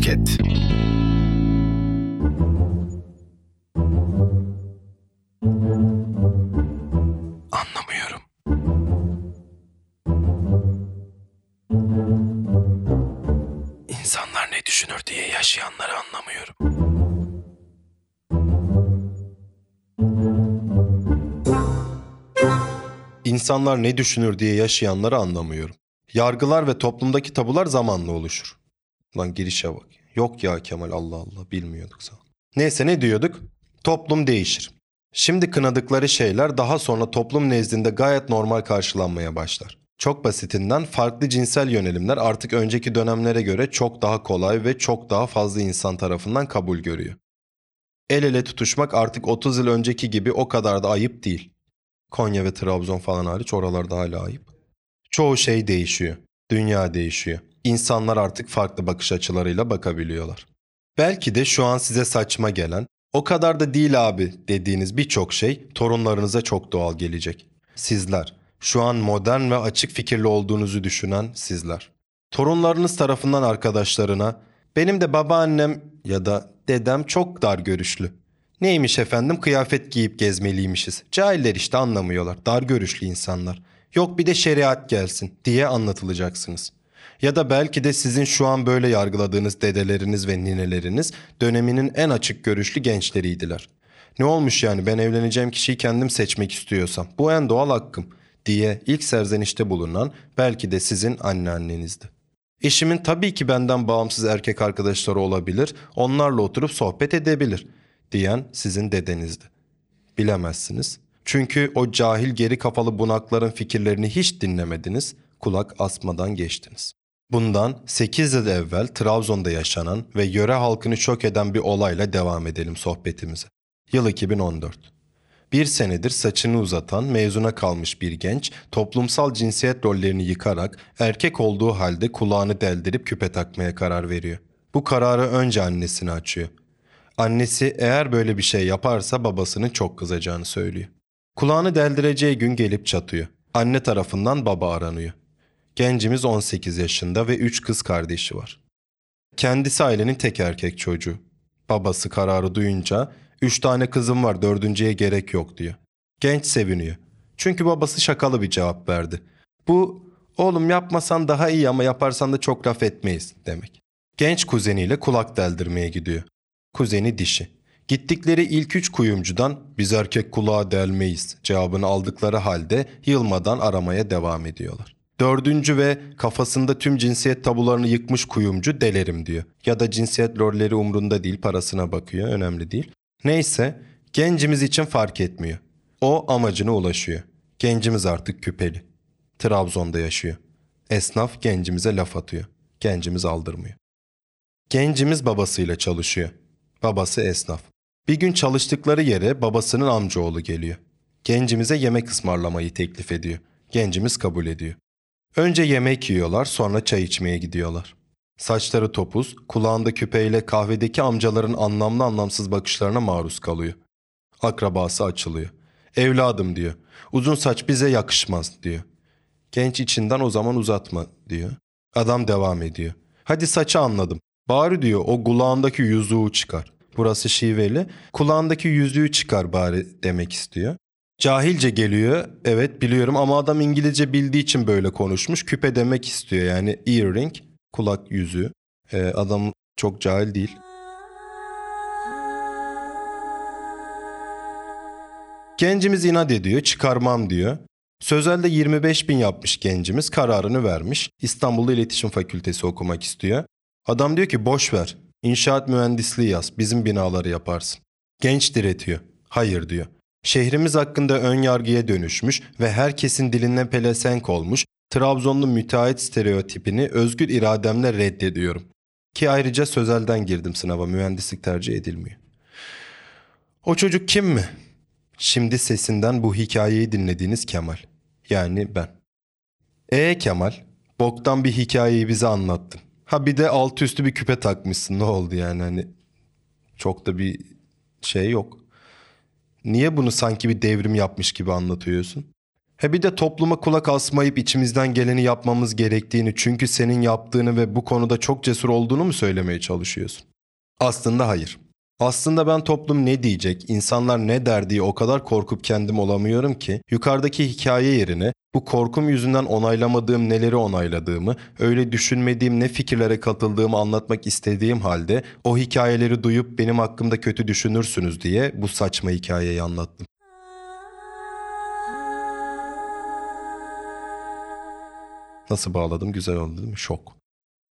Podcast. Anlamıyorum. İnsanlar ne düşünür diye yaşayanları anlamıyorum. İnsanlar ne düşünür diye yaşayanları anlamıyorum. Yargılar ve toplumdaki tabular zamanla oluşur. Lan girişe bak. Yok ya Kemal Allah Allah bilmiyorduk sağ. Neyse ne diyorduk? Toplum değişir. Şimdi kınadıkları şeyler daha sonra toplum nezdinde gayet normal karşılanmaya başlar. Çok basitinden farklı cinsel yönelimler artık önceki dönemlere göre çok daha kolay ve çok daha fazla insan tarafından kabul görüyor. El ele tutuşmak artık 30 yıl önceki gibi o kadar da ayıp değil. Konya ve Trabzon falan hariç oralarda hala ayıp. Çoğu şey değişiyor. Dünya değişiyor. İnsanlar artık farklı bakış açılarıyla bakabiliyorlar. Belki de şu an size saçma gelen, o kadar da değil abi dediğiniz birçok şey torunlarınıza çok doğal gelecek. Sizler, şu an modern ve açık fikirli olduğunuzu düşünen sizler. Torunlarınız tarafından arkadaşlarına, benim de babaannem ya da dedem çok dar görüşlü. Neymiş efendim kıyafet giyip gezmeliymişiz. Cahiller işte anlamıyorlar. Dar görüşlü insanlar. Yok bir de şeriat gelsin diye anlatılacaksınız. Ya da belki de sizin şu an böyle yargıladığınız dedeleriniz ve nineleriniz döneminin en açık görüşlü gençleriydiler. Ne olmuş yani ben evleneceğim kişiyi kendim seçmek istiyorsam bu en doğal hakkım diye ilk serzenişte bulunan belki de sizin anneannenizdi. Eşimin tabii ki benden bağımsız erkek arkadaşları olabilir, onlarla oturup sohbet edebilir diyen sizin dedenizdi. Bilemezsiniz. Çünkü o cahil geri kafalı bunakların fikirlerini hiç dinlemediniz, kulak asmadan geçtiniz. Bundan 8 yıl evvel Trabzon'da yaşanan ve yöre halkını şok eden bir olayla devam edelim sohbetimize. Yıl 2014. Bir senedir saçını uzatan, mezuna kalmış bir genç, toplumsal cinsiyet rollerini yıkarak erkek olduğu halde kulağını deldirip küpe takmaya karar veriyor. Bu kararı önce annesine açıyor. Annesi eğer böyle bir şey yaparsa babasının çok kızacağını söylüyor. Kulağını deldireceği gün gelip çatıyor. Anne tarafından baba aranıyor. Gencimiz 18 yaşında ve 3 kız kardeşi var. Kendisi ailenin tek erkek çocuğu. Babası kararı duyunca 3 tane kızım var dördüncüye gerek yok diyor. Genç seviniyor. Çünkü babası şakalı bir cevap verdi. Bu oğlum yapmasan daha iyi ama yaparsan da çok laf etmeyiz demek. Genç kuzeniyle kulak deldirmeye gidiyor. Kuzeni dişi. Gittikleri ilk üç kuyumcudan biz erkek kulağa delmeyiz cevabını aldıkları halde yılmadan aramaya devam ediyorlar. Dördüncü ve kafasında tüm cinsiyet tabularını yıkmış kuyumcu delerim diyor. Ya da cinsiyet rolleri umrunda değil parasına bakıyor önemli değil. Neyse gencimiz için fark etmiyor. O amacına ulaşıyor. Gencimiz artık küpeli. Trabzon'da yaşıyor. Esnaf gencimize laf atıyor. Gencimiz aldırmıyor. Gencimiz babasıyla çalışıyor. Babası esnaf. Bir gün çalıştıkları yere babasının amcaoğlu geliyor. Gencimize yemek ısmarlamayı teklif ediyor. Gencimiz kabul ediyor. Önce yemek yiyorlar sonra çay içmeye gidiyorlar. Saçları topuz, kulağında küpeyle kahvedeki amcaların anlamlı anlamsız bakışlarına maruz kalıyor. Akrabası açılıyor. Evladım diyor. Uzun saç bize yakışmaz diyor. Genç içinden o zaman uzatma diyor. Adam devam ediyor. Hadi saçı anladım. Bari diyor o kulağındaki yüzüğü çıkar. Burası şiveli. Kulağındaki yüzüğü çıkar bari demek istiyor. Cahilce geliyor. Evet biliyorum ama adam İngilizce bildiği için böyle konuşmuş. Küpe demek istiyor yani earring, kulak yüzüğü. Ee, adam çok cahil değil. Gencimiz inat ediyor, çıkarmam diyor. Sözelde 25 bin yapmış gencimiz, kararını vermiş. İstanbul'da İletişim Fakültesi okumak istiyor. Adam diyor ki boş ver, inşaat mühendisliği yaz, bizim binaları yaparsın. Genç diretiyor, hayır diyor. Şehrimiz hakkında ön yargıya dönüşmüş ve herkesin dilinden pelesenk olmuş Trabzonlu müteahhit stereotipini özgür irademle reddediyorum. Ki ayrıca sözelden girdim sınava, mühendislik tercih edilmiyor. O çocuk kim mi? Şimdi sesinden bu hikayeyi dinlediğiniz Kemal. Yani ben. E Kemal, boktan bir hikayeyi bize anlattın. Ha bir de altı üstü bir küpe takmışsın. Ne oldu yani hani çok da bir şey yok. Niye bunu sanki bir devrim yapmış gibi anlatıyorsun? He bir de topluma kulak asmayıp içimizden geleni yapmamız gerektiğini çünkü senin yaptığını ve bu konuda çok cesur olduğunu mu söylemeye çalışıyorsun? Aslında hayır. Aslında ben toplum ne diyecek, insanlar ne der diye o kadar korkup kendim olamıyorum ki yukarıdaki hikaye yerine bu korkum yüzünden onaylamadığım neleri onayladığımı, öyle düşünmediğim ne fikirlere katıldığımı anlatmak istediğim halde o hikayeleri duyup benim hakkımda kötü düşünürsünüz diye bu saçma hikayeyi anlattım. Nasıl bağladım? Güzel oldu değil mi? Şok.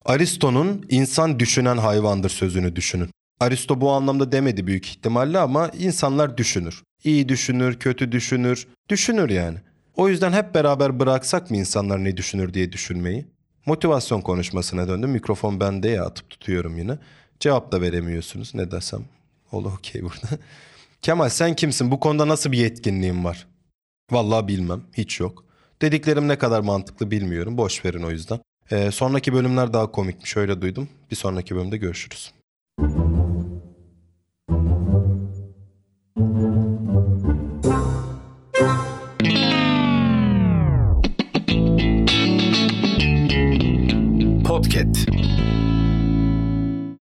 Aristo'nun insan düşünen hayvandır sözünü düşünün. Aristo bu anlamda demedi büyük ihtimalle ama insanlar düşünür. İyi düşünür, kötü düşünür, düşünür yani. O yüzden hep beraber bıraksak mı insanlar ne düşünür diye düşünmeyi? Motivasyon konuşmasına döndüm. Mikrofon bende ya atıp tutuyorum yine. Cevap da veremiyorsunuz ne desem. Ol okey burada. Kemal sen kimsin? Bu konuda nasıl bir yetkinliğin var? Vallahi bilmem. Hiç yok. Dediklerim ne kadar mantıklı bilmiyorum. Boş verin o yüzden. Ee, sonraki bölümler daha komikmiş öyle duydum. Bir sonraki bölümde görüşürüz. Podcast.